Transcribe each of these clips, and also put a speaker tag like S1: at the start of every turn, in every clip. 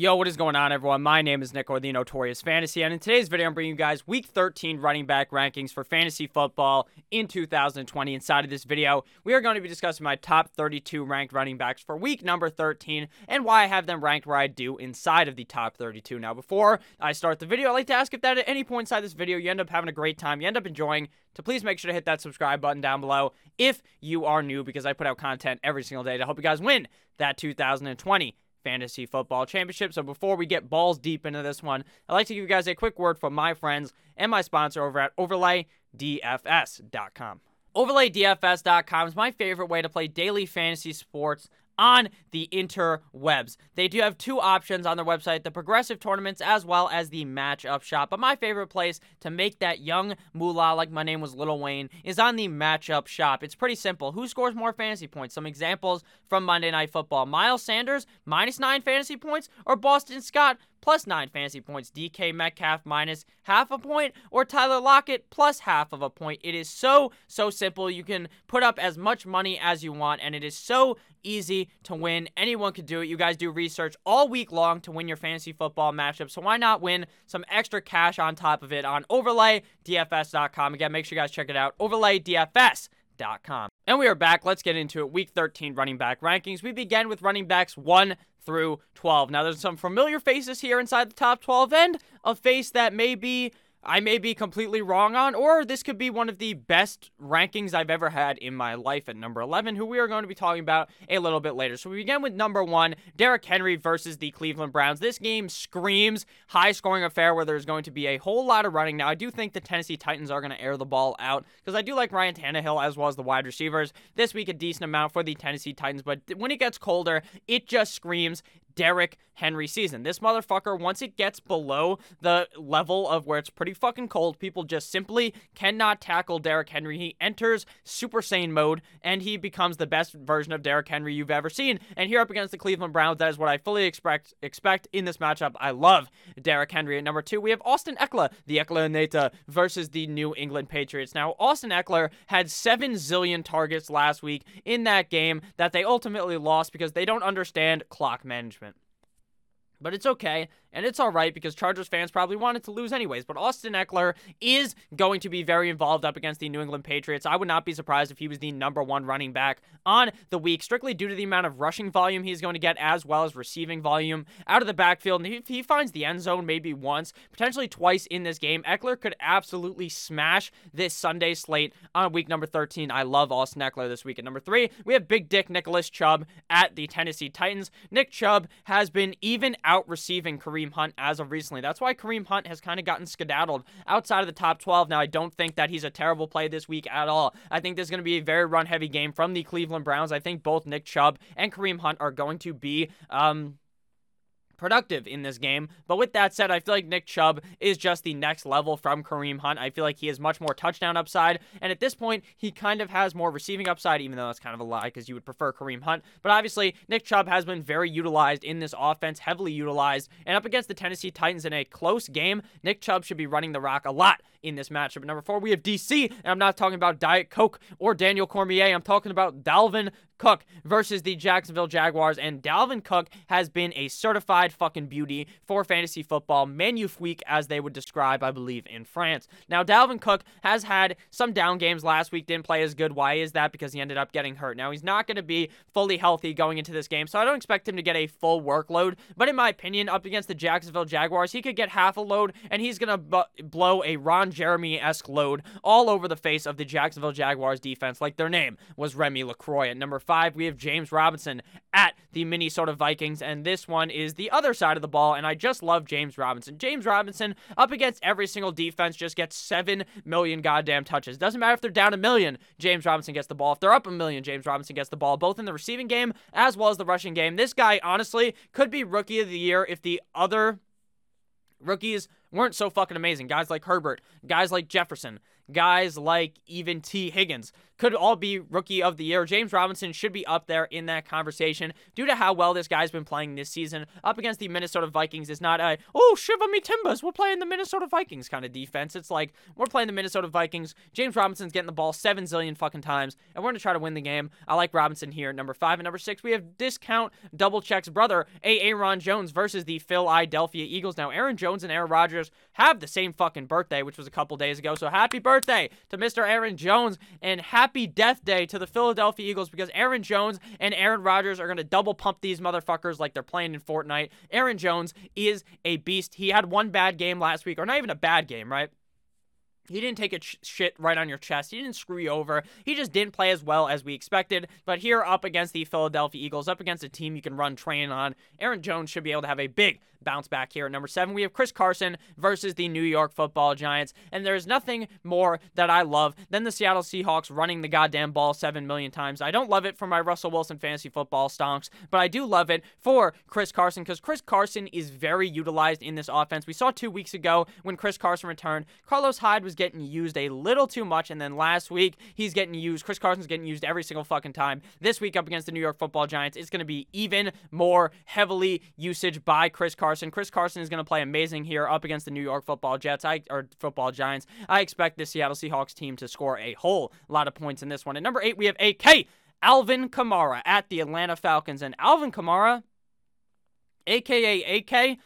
S1: Yo, what is going on, everyone? My name is Nick or the Notorious Fantasy, and in today's video, I'm bringing you guys Week 13 running back rankings for fantasy football in 2020. Inside of this video, we are going to be discussing my top 32 ranked running backs for week number 13 and why I have them ranked where I do inside of the top 32. Now, before I start the video, I'd like to ask if that at any point inside this video you end up having a great time, you end up enjoying, to please make sure to hit that subscribe button down below if you are new, because I put out content every single day to help you guys win that 2020 Fantasy Football Championship. So before we get balls deep into this one, I'd like to give you guys a quick word from my friends and my sponsor over at OverlayDFS.com. OverlayDFS.com is my favorite way to play daily fantasy sports on the interwebs. They do have two options on their website the progressive tournaments as well as the matchup shop. But my favorite place to make that young moolah, like my name was Lil Wayne, is on the matchup shop. It's pretty simple. Who scores more fantasy points? Some examples from Monday Night Football Miles Sanders, minus nine fantasy points, or Boston Scott, plus 9 fantasy points, DK Metcalf minus half a point, or Tyler Lockett plus half of a point. It is so, so simple. You can put up as much money as you want, and it is so easy to win. Anyone can do it. You guys do research all week long to win your fantasy football matchup, so why not win some extra cash on top of it on OverlayDFS.com? Again, make sure you guys check it out. And we are back. Let's get into it. Week 13 running back rankings. We begin with running backs 1 through 12. Now, there's some familiar faces here inside the top 12 and a face that may be I may be completely wrong on, or this could be one of the best rankings I've ever had in my life at number 11, who we are going to be talking about a little bit later. So we begin with number one, Derrick Henry versus the Cleveland Browns. This game screams high scoring affair where there's going to be a whole lot of running. Now, I do think the Tennessee Titans are going to air the ball out because I do like Ryan Tannehill as well as the wide receivers. This week, a decent amount for the Tennessee Titans, but when it gets colder, it just screams Derrick Henry season. This motherfucker, once it gets below the level of where it's pretty fucking cold, people just simply cannot tackle Derrick Henry. He enters Super Saiyan mode and he becomes the best version of Derrick Henry you've ever seen. And here up against the Cleveland Browns, that is what I fully expect expect in this matchup. I love Derrick Henry. At number two, we have Austin Ekeler, the Ekeler Neta, versus the New England Patriots. Now, Austin Ekeler had seven zillion targets last week in that game that they ultimately lost because they don't understand clock management. But it's okay, and it's all right because Chargers fans probably wanted to lose anyways. But Austin Ekeler is going to be very involved up against the New England Patriots. I would not be surprised if he was the number one running back on the week, strictly due to the amount of rushing volume he's going to get as well as receiving volume out of the backfield. And if he finds the end zone maybe once, potentially twice in this game, Ekeler could absolutely smash this Sunday slate on week number 13. I love Austin Ekeler this week. At number three, we have Big Dick Nicholas Chubb at the Tennessee Titans. Nick Chubb has been even out receiving Kareem Hunt as of recently. That's why Kareem Hunt has kind of gotten skedaddled outside of the top 12. Now, I don't think that he's a terrible play this week at all. I think there's going to be a very run heavy game from the Cleveland Browns. I think both Nick Chubb and Kareem Hunt are going to be um, productive in this game. But with that said, I feel like Nick Chubb is just the next level from Kareem Hunt. I feel like he has much more touchdown upside. And at this point, he kind of has more receiving upside, even though that's kind of a lie because you would prefer Kareem Hunt. But obviously, Nick Chubb has been very utilized in this offense, heavily utilized. And up against the Tennessee Titans in a close game, Nick Chubb should be running the rock a lot in this matchup. Number four, we have DC, and I'm not talking about Diet Coke or Daniel Cormier. I'm talking about Dalvin Cook versus the Jacksonville Jaguars, and Dalvin Cook has been a certified fucking beauty for fantasy football, magnifique as they would describe, I believe, in France. Now, Dalvin Cook has had some down games last week, didn't play as good. Why is that? Because he ended up getting hurt. Now, he's not going to be fully healthy going into this game, so I don't expect him to get a full workload, but in my opinion, up against the Jacksonville Jaguars, he could get half a load, and he's going to blow a Ron Jeremy esque load all over the face of the Jacksonville Jaguars defense, like their name was Remy LaCroix. At number we have James Robinson at the Minnesota Vikings, and this one is the other side of the ball, and I just love James Robinson. James Robinson, up against every single defense, just gets 7 million goddamn touches. Doesn't matter if they're down a million, James Robinson gets the ball. If they're up a million, James Robinson gets the ball, both in the receiving game as well as the rushing game. This guy, honestly, could be rookie of the year if the other rookies weren't so fucking amazing. Guys like Herbert, guys like Jefferson, guys like even Tee Higgins could all be rookie of the year. James Robinson should be up there in that conversation due to how well this guy's been playing this season. Up against the Minnesota Vikings is not a, oh, shiver me timbers, we're playing the Minnesota Vikings kind of defense. It's like, we're playing the Minnesota Vikings. James Robinson's getting the ball seven zillion fucking times, and we're going to try to win the game. I like Robinson here. Number five and number six, we have discount double checks brother, A. Aaron Jones versus the Philadelphia Eagles. Now, Aaron Jones and Aaron Rodgers have the same fucking birthday, which was a couple days ago. So happy birthday to Mr. Aaron Jones and happy death day to the Philadelphia Eagles because Aaron Jones and Aaron Rodgers are going to double pump these motherfuckers like they're playing in Fortnite. Aaron Jones is a beast. He had one bad game last week, or not even a bad game, right? He didn't take a shit right on your chest. He didn't screw you over. He just didn't play as well as we expected. But here, up against the Philadelphia Eagles, up against a team you can run train on, Aaron Jones should be able to have a big bounce back here at number seven. We have Chris Carson versus the New York football Giants. And there's nothing more that I love than the Seattle Seahawks running the goddamn ball seven million times. I don't love it for my Russell Wilson fantasy football stonks, but I do love it for Chris Carson because Chris Carson is very utilized in this offense. We saw two weeks ago when Chris Carson returned, Carlos Hyde was getting used a little too much. And then last week, he's getting used. Chris Carson's getting used every single fucking time. This week up against the New York football Giants, it's going to be even more heavily usage by Chris Carson. Carson. Chris Carson is going to play amazing here up against the New York Football Jets I, or Football Giants. I expect the Seattle Seahawks team to score a whole lot of points in this one. At number eight, we have AK Alvin Kamara at the Atlanta Falcons, and Alvin Kamara, aka AK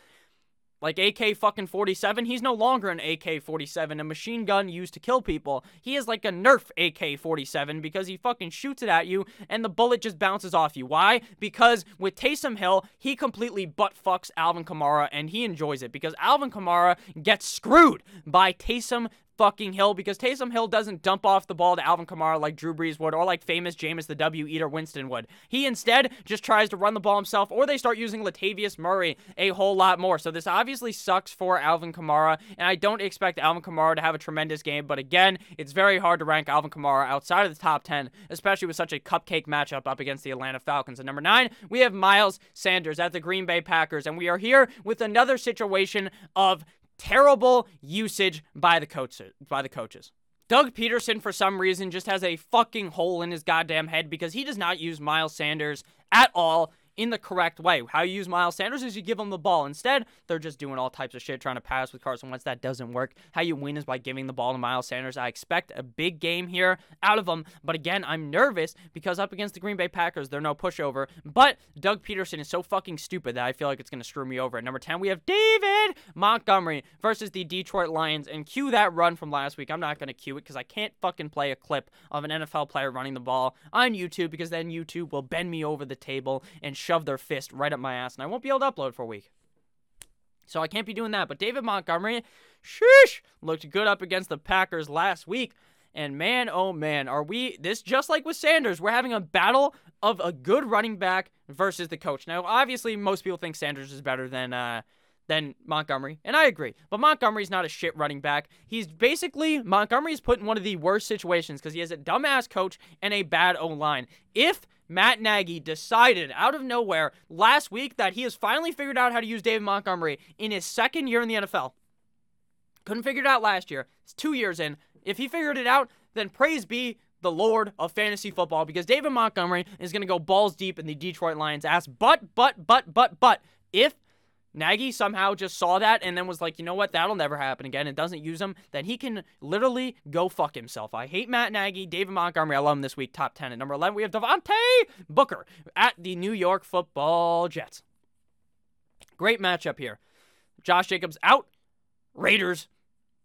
S1: like AK fucking 47, he's no longer an AK 47, a machine gun used to kill people. He is like a Nerf AK 47 because he fucking shoots it at you and the bullet just bounces off you. Why? Because with Taysom Hill, he completely butt fucks Alvin Kamara and he enjoys it because Alvin Kamara gets screwed by Taysom fucking Hill because Taysom Hill doesn't dump off the ball to Alvin Kamara like Drew Brees would or like famous Jameis the W Eater Winston would. He instead just tries to run the ball himself or they start using Latavius Murray a whole lot more. So this obviously sucks for Alvin Kamara and I don't expect Alvin Kamara to have a tremendous game, but again, it's very hard to rank Alvin Kamara outside of the top 10, especially with such a cupcake matchup up against the Atlanta Falcons. And number 9, we have Miles Sanders at the Green Bay Packers and we are here with another situation of terrible usage by the coaches by the coaches. Doug Pederson for some reason just has a fucking hole in his goddamn head because he does not use Miles Sanders at all in the correct way. How you use Miles Sanders is you give him the ball. Instead, they're just doing all types of shit trying to pass with Carson Wentz. That doesn't work. How you win is by giving the ball to Miles Sanders. I expect a big game here out of him. But again, I'm nervous because up against the Green Bay Packers, they're no pushover. But Doug Pederson is so fucking stupid that I feel like it's going to screw me over. At number 10, we have David Montgomery versus the Detroit Lions. And cue that run from last week. I'm not going to cue it because I can't fucking play a clip of an NFL player running the ball on YouTube because then YouTube will bend me over the table and shove their fist right up my ass, and I won't be able to upload for a week. So I can't be doing that. But David Montgomery, sheesh, looked good up against the Packers last week. And man, oh man, are we this just like with Sanders? We're having a battle of a good running back versus the coach. Now, obviously, most people think Sanders is better than uh, than Montgomery, and I agree. But Montgomery's not a shit running back. He's basically Montgomery's put in one of the worst situations because he has a dumbass coach and a bad O line. If Matt Nagy decided out of nowhere last week that he has finally figured out how to use David Montgomery in his second year in the NFL. Couldn't figure it out last year. It's two years in. If he figured it out, then praise be the Lord of fantasy football because David Montgomery is going to go balls deep in the Detroit Lions' ass. But, but, but, but, but, if Nagy somehow just saw that and then was like, you know what, that'll never happen again It doesn't use him, then he can literally go fuck himself. I hate Matt Nagy, David Montgomery, I love him this week, top 10. At number 11, we have Devontae Booker at the New York football Jets. Great matchup here. Josh Jacobs out, Raiders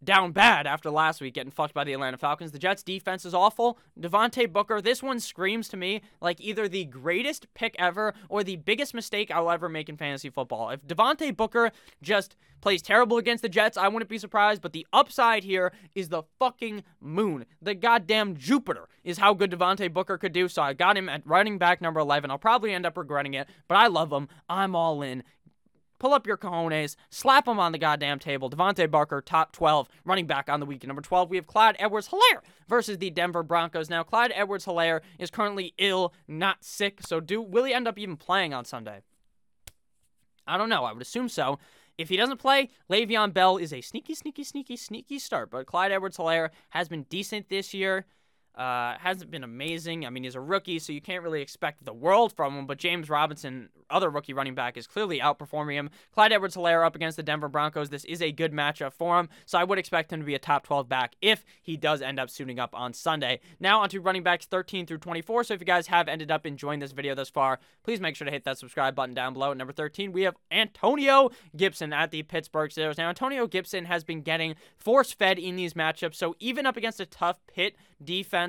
S1: down bad after last week getting fucked by the Atlanta Falcons. The Jets defense is awful. Devontae Booker, this one screams to me like either the greatest pick ever or the biggest mistake I'll ever make in fantasy football. If Devontae Booker just plays terrible against the Jets, I wouldn't be surprised, but the upside here is the fucking moon. The goddamn Jupiter is how good Devontae Booker could do. So I got him at running back number 11. I'll probably end up regretting it, but I love him. I'm all in. Pull up your cojones, slap them on the goddamn table. Devontae Barker, top 12, running back on the week. Number 12, we have Clyde Edwards Helaire versus the Denver Broncos. Now, Clyde Edwards Helaire is currently ill, not sick, so do will he end up even playing on Sunday? I don't know. I would assume so. If he doesn't play, Le'Veon Bell is a sneaky, sneaky, sneaky, sneaky start. But Clyde Edwards Helaire has been decent this year. Uh, hasn't been amazing. I mean, he's a rookie, so you can't really expect the world from him. But James Robinson, other rookie running back, is clearly outperforming him. Clyde Edwards Helaire up against the Denver Broncos. This is a good matchup for him, so I would expect him to be a top 12 back if he does end up suiting up on Sunday. Now, onto running backs 13 through 24. So if you guys have ended up enjoying this video thus far, please make sure to hit that subscribe button down below. At number 13, we have Antonio Gibson at the Pittsburgh Steelers. Now, Antonio Gibson has been getting force fed in these matchups, so even up against a tough Pitt defense,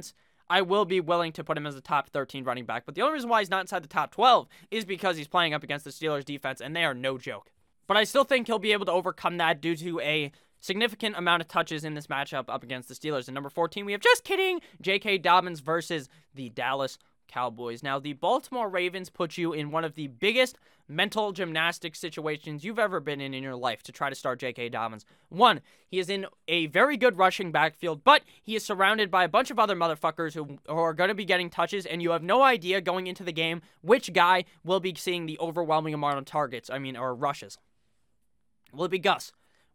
S1: I will be willing to put him as a top 13 running back. But the only reason why he's not inside the top 12 is because he's playing up against the Steelers defense, and they are no joke. But I still think he'll be able to overcome that due to a significant amount of touches in this matchup up against the Steelers. And number 14, we have just kidding, J.K. Dobbins versus the Dallas Cowboys. Now, the Baltimore Ravens put you in one of the biggest mental gymnastics situations you've ever been in in your life to try to start J.K. Dobbins. One, he is in a very good rushing backfield, but he is surrounded by a bunch of other motherfuckers who, who are going to be getting touches, and you have no idea going into the game which guy will be seeing the overwhelming amount of targets, I mean, or rushes. Will it be Gus?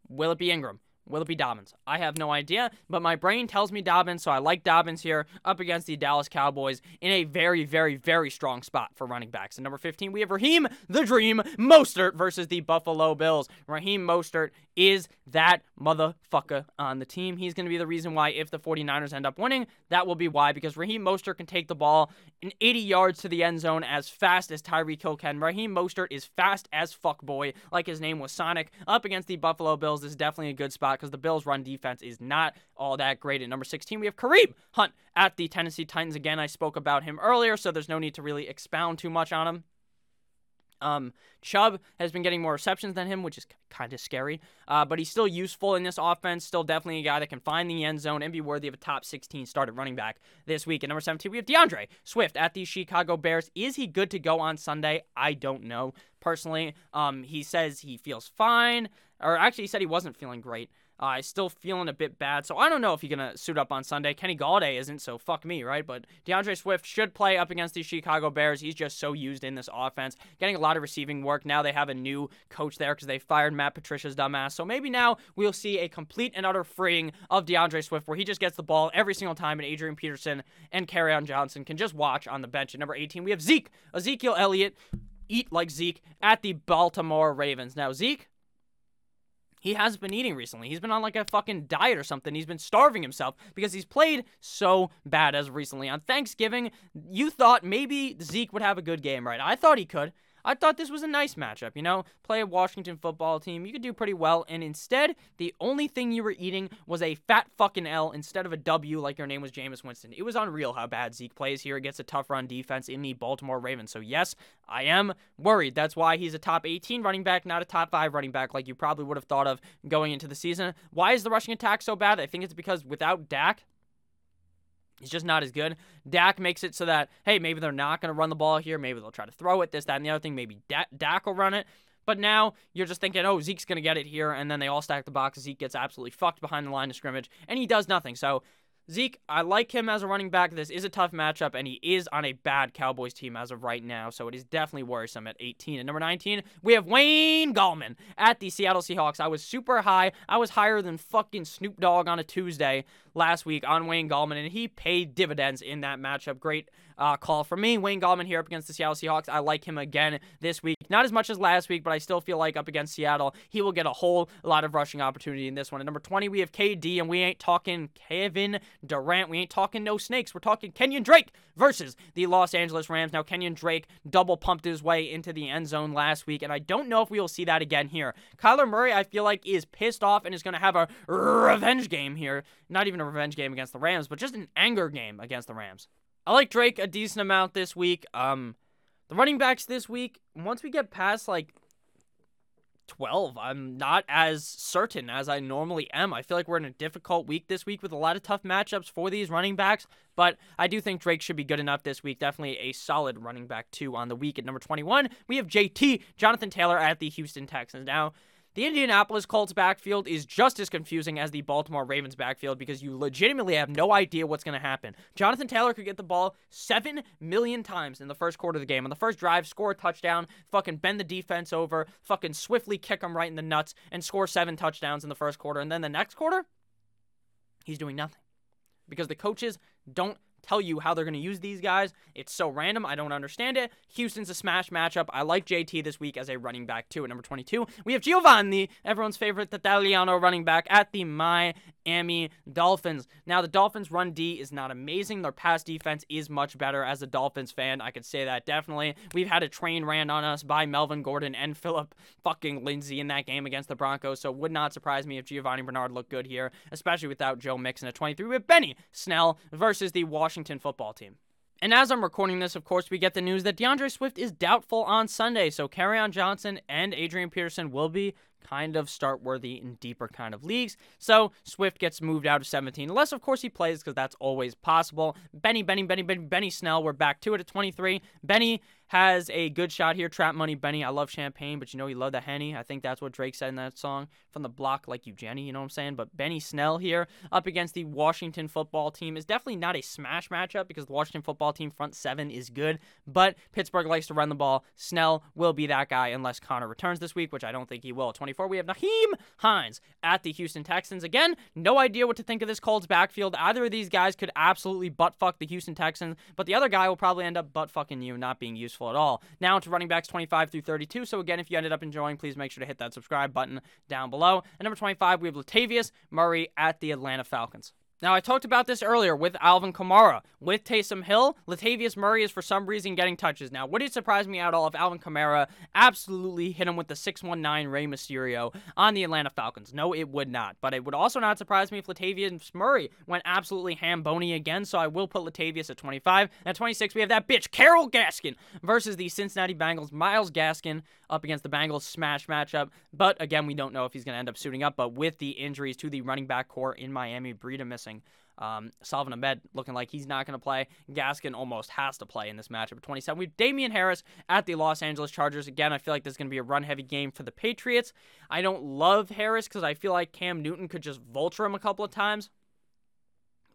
S1: Will it be Ingram? Will it be Dobbins? I have no idea, but my brain tells me Dobbins, so I like Dobbins here up against the Dallas Cowboys in a very, very, very strong spot for running backs. And number 15, we have Raheem the Dream Mostert versus the Buffalo Bills. Raheem Mostert is that motherfucker on the team. He's going to be the reason why if the 49ers end up winning, that will be why, because Raheem Mostert can take the ball in 80 yards to the end zone as fast as Tyreek Hill can. Raheem Mostert is fast as fuck boy, like his name was Sonic. Up against the Buffalo Bills is definitely a good spot because the Bills' run defense is not all that great. At number 16, we have Kareem Hunt at the Tennessee Titans. Again, I spoke about him earlier, so there's no need to really expound too much on him. Um, Chubb has been getting more receptions than him, which is kind of scary. Uh, but he's still useful in this offense. Still definitely a guy that can find the end zone and be worthy of a top 16 started running back this week. At number 17, we have DeAndre Swift at the Chicago Bears. Is he good to go on Sunday? I don't know personally. Um, he says he feels fine, or actually, he said he wasn't feeling great. Uh, still feeling a bit bad, so I don't know if he's gonna suit up on Sunday. Kenny Golladay isn't, so fuck me, right? But DeAndre Swift should play up against the Chicago Bears. He's just so used in this offense, getting a lot of receiving work. Now they have a new coach there because they fired Matt Patricia's dumbass. So maybe now we'll see a complete and utter freeing of DeAndre Swift, where he just gets the ball every single time, and Adrian Peterson and Kerryon Johnson can just watch on the bench. At number 18, we have Zeke, Ezekiel Elliott, eat like Zeke at the Baltimore Ravens. Now Zeke he hasn't been eating recently. He's been on like a fucking diet or something. He's been starving himself because he's played so bad as recently. On Thanksgiving, you thought maybe Zeke would have a good game, right? I thought he could. I thought this was a nice matchup, you know? Play a Washington football team, you could do pretty well, and instead, the only thing you were eating was a fat fucking L instead of a W like your name was Jameis Winston. It was unreal how bad Zeke plays here against a tough run defense in the Baltimore Ravens. So, yes, I am worried. That's why he's a top 18 running back, not a top 5 running back like you probably would have thought of going into the season. Why is the rushing attack so bad? I think it's because without Dak, He's just not as good. Dak makes it so that, hey, maybe they're not going to run the ball here. Maybe they'll try to throw it, this, that, and the other thing. Maybe Dak will run it. But now you're just thinking, oh, Zeke's going to get it here. And then they all stack the box. Zeke gets absolutely fucked behind the line of scrimmage. And he does nothing. So Zeke, I like him as a running back. This is a tough matchup, and he is on a bad Cowboys team as of right now, so it is definitely worrisome at 18. And number 19, we have Wayne Gallman at the Seattle Seahawks. I was super high. I was higher than fucking Snoop Dogg on a Tuesday last week on Wayne Gallman, and he paid dividends in that matchup. Great uh, call from me. Wayne Gallman here up against the Seattle Seahawks. I like him again this week. Not as much as last week, but I still feel like up against Seattle, he will get a whole lot of rushing opportunity in this one. At number 20, we have KD, and we ain't talking Kevin Durant. We ain't talking no snakes. We're talking Kenyon Drake versus the Los Angeles Rams. Now, Kenyon Drake double pumped his way into the end zone last week, and I don't know if we will see that again here. Kyler Murray, I feel like, is pissed off and is going to have a revenge game here. Not even a revenge game against the Rams, but just an anger game against the Rams. I like Drake a decent amount this week. Um, the running backs this week, once we get past like 12, I'm not as certain as I normally am. I feel like we're in a difficult week this week with a lot of tough matchups for these running backs, but I do think Drake should be good enough this week. Definitely a solid running back, too, on the week. At number 21, we have JT, Jonathan Taylor at the Houston Texans. Now, The Indianapolis Colts backfield is just as confusing as the Baltimore Ravens backfield because you legitimately have no idea what's going to happen. Jonathan Taylor could get the ball 7 million times in the first quarter of the game. On the first drive, score a touchdown, fucking bend the defense over, fucking swiftly kick them right in the nuts, and score seven touchdowns in the first quarter. And then the next quarter, he's doing nothing because the coaches don't tell you how they're going to use these guys. It's so random. I don't understand it. Houston's a smash matchup. I like JT this week as a running back, too. At number 22, we have Giovanni, everyone's favorite Italiano running back at the Miami Dolphins. Now, the Dolphins' run D is not amazing. Their pass defense is much better. As a Dolphins fan, I could say that definitely. We've had a train ran on us by Melvin Gordon and Phillip fucking Lindsay in that game against the Broncos, so it would not surprise me if Giovanni Bernard looked good here, especially without Joe Mixon at 23. With Benny Snell versus the Washington Washington football team. And as I'm recording this, of course, we get the news that DeAndre Swift is doubtful on Sunday. So Kerryon Johnson and Adrian Peterson will be kind of start worthy in deeper kind of leagues. So Swift gets moved out of 17, unless of course he plays because that's always possible. Benny, Benny, Benny, Benny, Benny Snell, we're back to it at 23. Benny has a good shot here. Trap money, Benny. I love champagne, but you know you love the henny. I think that's what Drake said in that song. From the block, like you, Jenny. You know what I'm saying? But Benny Snell here up against the Washington football team is definitely not a smash matchup because the Washington football team front seven is good, but Pittsburgh likes to run the ball. Snell will be that guy unless Conner returns this week, which I don't think he will. 24, we have Nyheim Hines at the Houston Texans. Again, no idea what to think of this Colts backfield. Either of these guys could absolutely butt fuck the Houston Texans, but the other guy will probably end up butt fucking you, not being useful useful at all. Now to running backs 25 through 32. So again, if you ended up enjoying, please make sure to hit that subscribe button down below. And number 25, we have Latavius Murray at the Atlanta Falcons. Now, I talked about this earlier with Alvin Kamara. With Taysom Hill, Latavius Murray is for some reason getting touches. Now, would it surprise me at all if Alvin Kamara absolutely hit him with the 619 Rey Mysterio on the Atlanta Falcons? No, it would not. But it would also not surprise me if Latavius Murray went absolutely ham bony again, so I will put Latavius at 25. At 26, we have that bitch, Carol Gaskin, versus the Cincinnati Bengals. Myles Gaskin up against the Bengals smash matchup. But again, we don't know if he's going to end up suiting up. But with the injuries to the running back core in Miami, Breida missing missing. Um, Salvon Ahmed looking like he's not going to play. Gaskin almost has to play in this matchup at 27. We have Damien Harris at the Los Angeles Chargers. Again, I feel like this is going to be a run heavy game for the Patriots. I don't love Harris because I feel like Cam Newton could just vulture him a couple of times,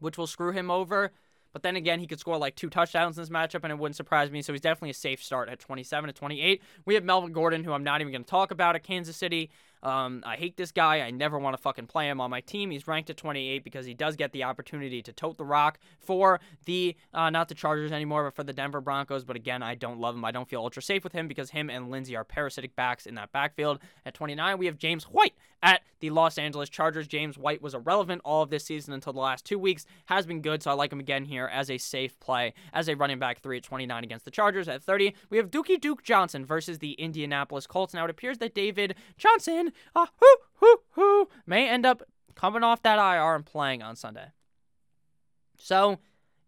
S1: which will screw him over. But then again, he could score like two touchdowns in this matchup, and it wouldn't surprise me. So he's definitely a safe start at 27 to 28. We have Melvin Gordon, who I'm not even going to talk about at Kansas City. Um, I hate this guy. I never want to fucking play him on my team. He's ranked at 28 because he does get the opportunity to tote the rock for the, uh, not the Chargers anymore, but for the Denver Broncos. But again, I don't love him. I don't feel ultra safe with him because him and Lindsay are parasitic backs in that backfield. At 29, we have James White at the Los Angeles Chargers. James White was irrelevant all of this season until the last two weeks. Has been good, so I like him again here as a safe play as a running back three at 29 against the Chargers. At 30, we have Dookie Duke Johnson versus the Indianapolis Colts. Now it appears that David Johnson, uh, who, who, who, may end up coming off that IR and playing on Sunday. So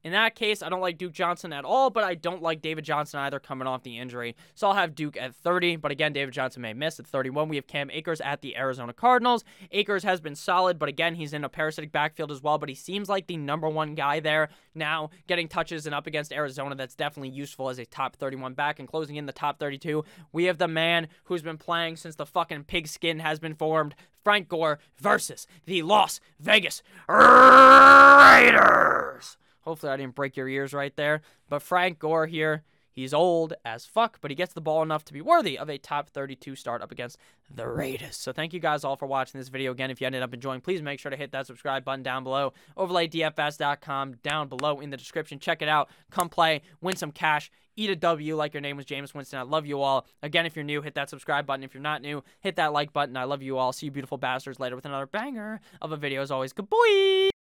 S1: in that case, I don't like Duke Johnson at all, but I don't like David Johnson either coming off the injury. So I'll have Duke at 30, but again, David Johnson may miss at 31. We have Cam Akers at the Arizona Cardinals. Akers has been solid, but again, he's in a parasitic backfield as well, but he seems like the number one guy there now, getting touches and up against Arizona. That's definitely useful as a top 31 back and closing in the top 32. We have the man who's been playing since the fucking pigskin has been formed, Frank Gore versus the Las Vegas Raiders. Hopefully, I didn't break your ears right there. But Frank Gore here, he's old as fuck, but he gets the ball enough to be worthy of a top 32 start up against the Raiders. So thank you guys all for watching this video. Again, if you ended up enjoying, please make sure to hit that subscribe button down below. OverlayDFS.com down below in the description. Check it out. Come play, win some cash, eat a W like your name was James Winston. I love you all. Again, if you're new, hit that subscribe button. If you're not new, hit that like button. I love you all. See you beautiful bastards later with another banger of a video as always. Good boy.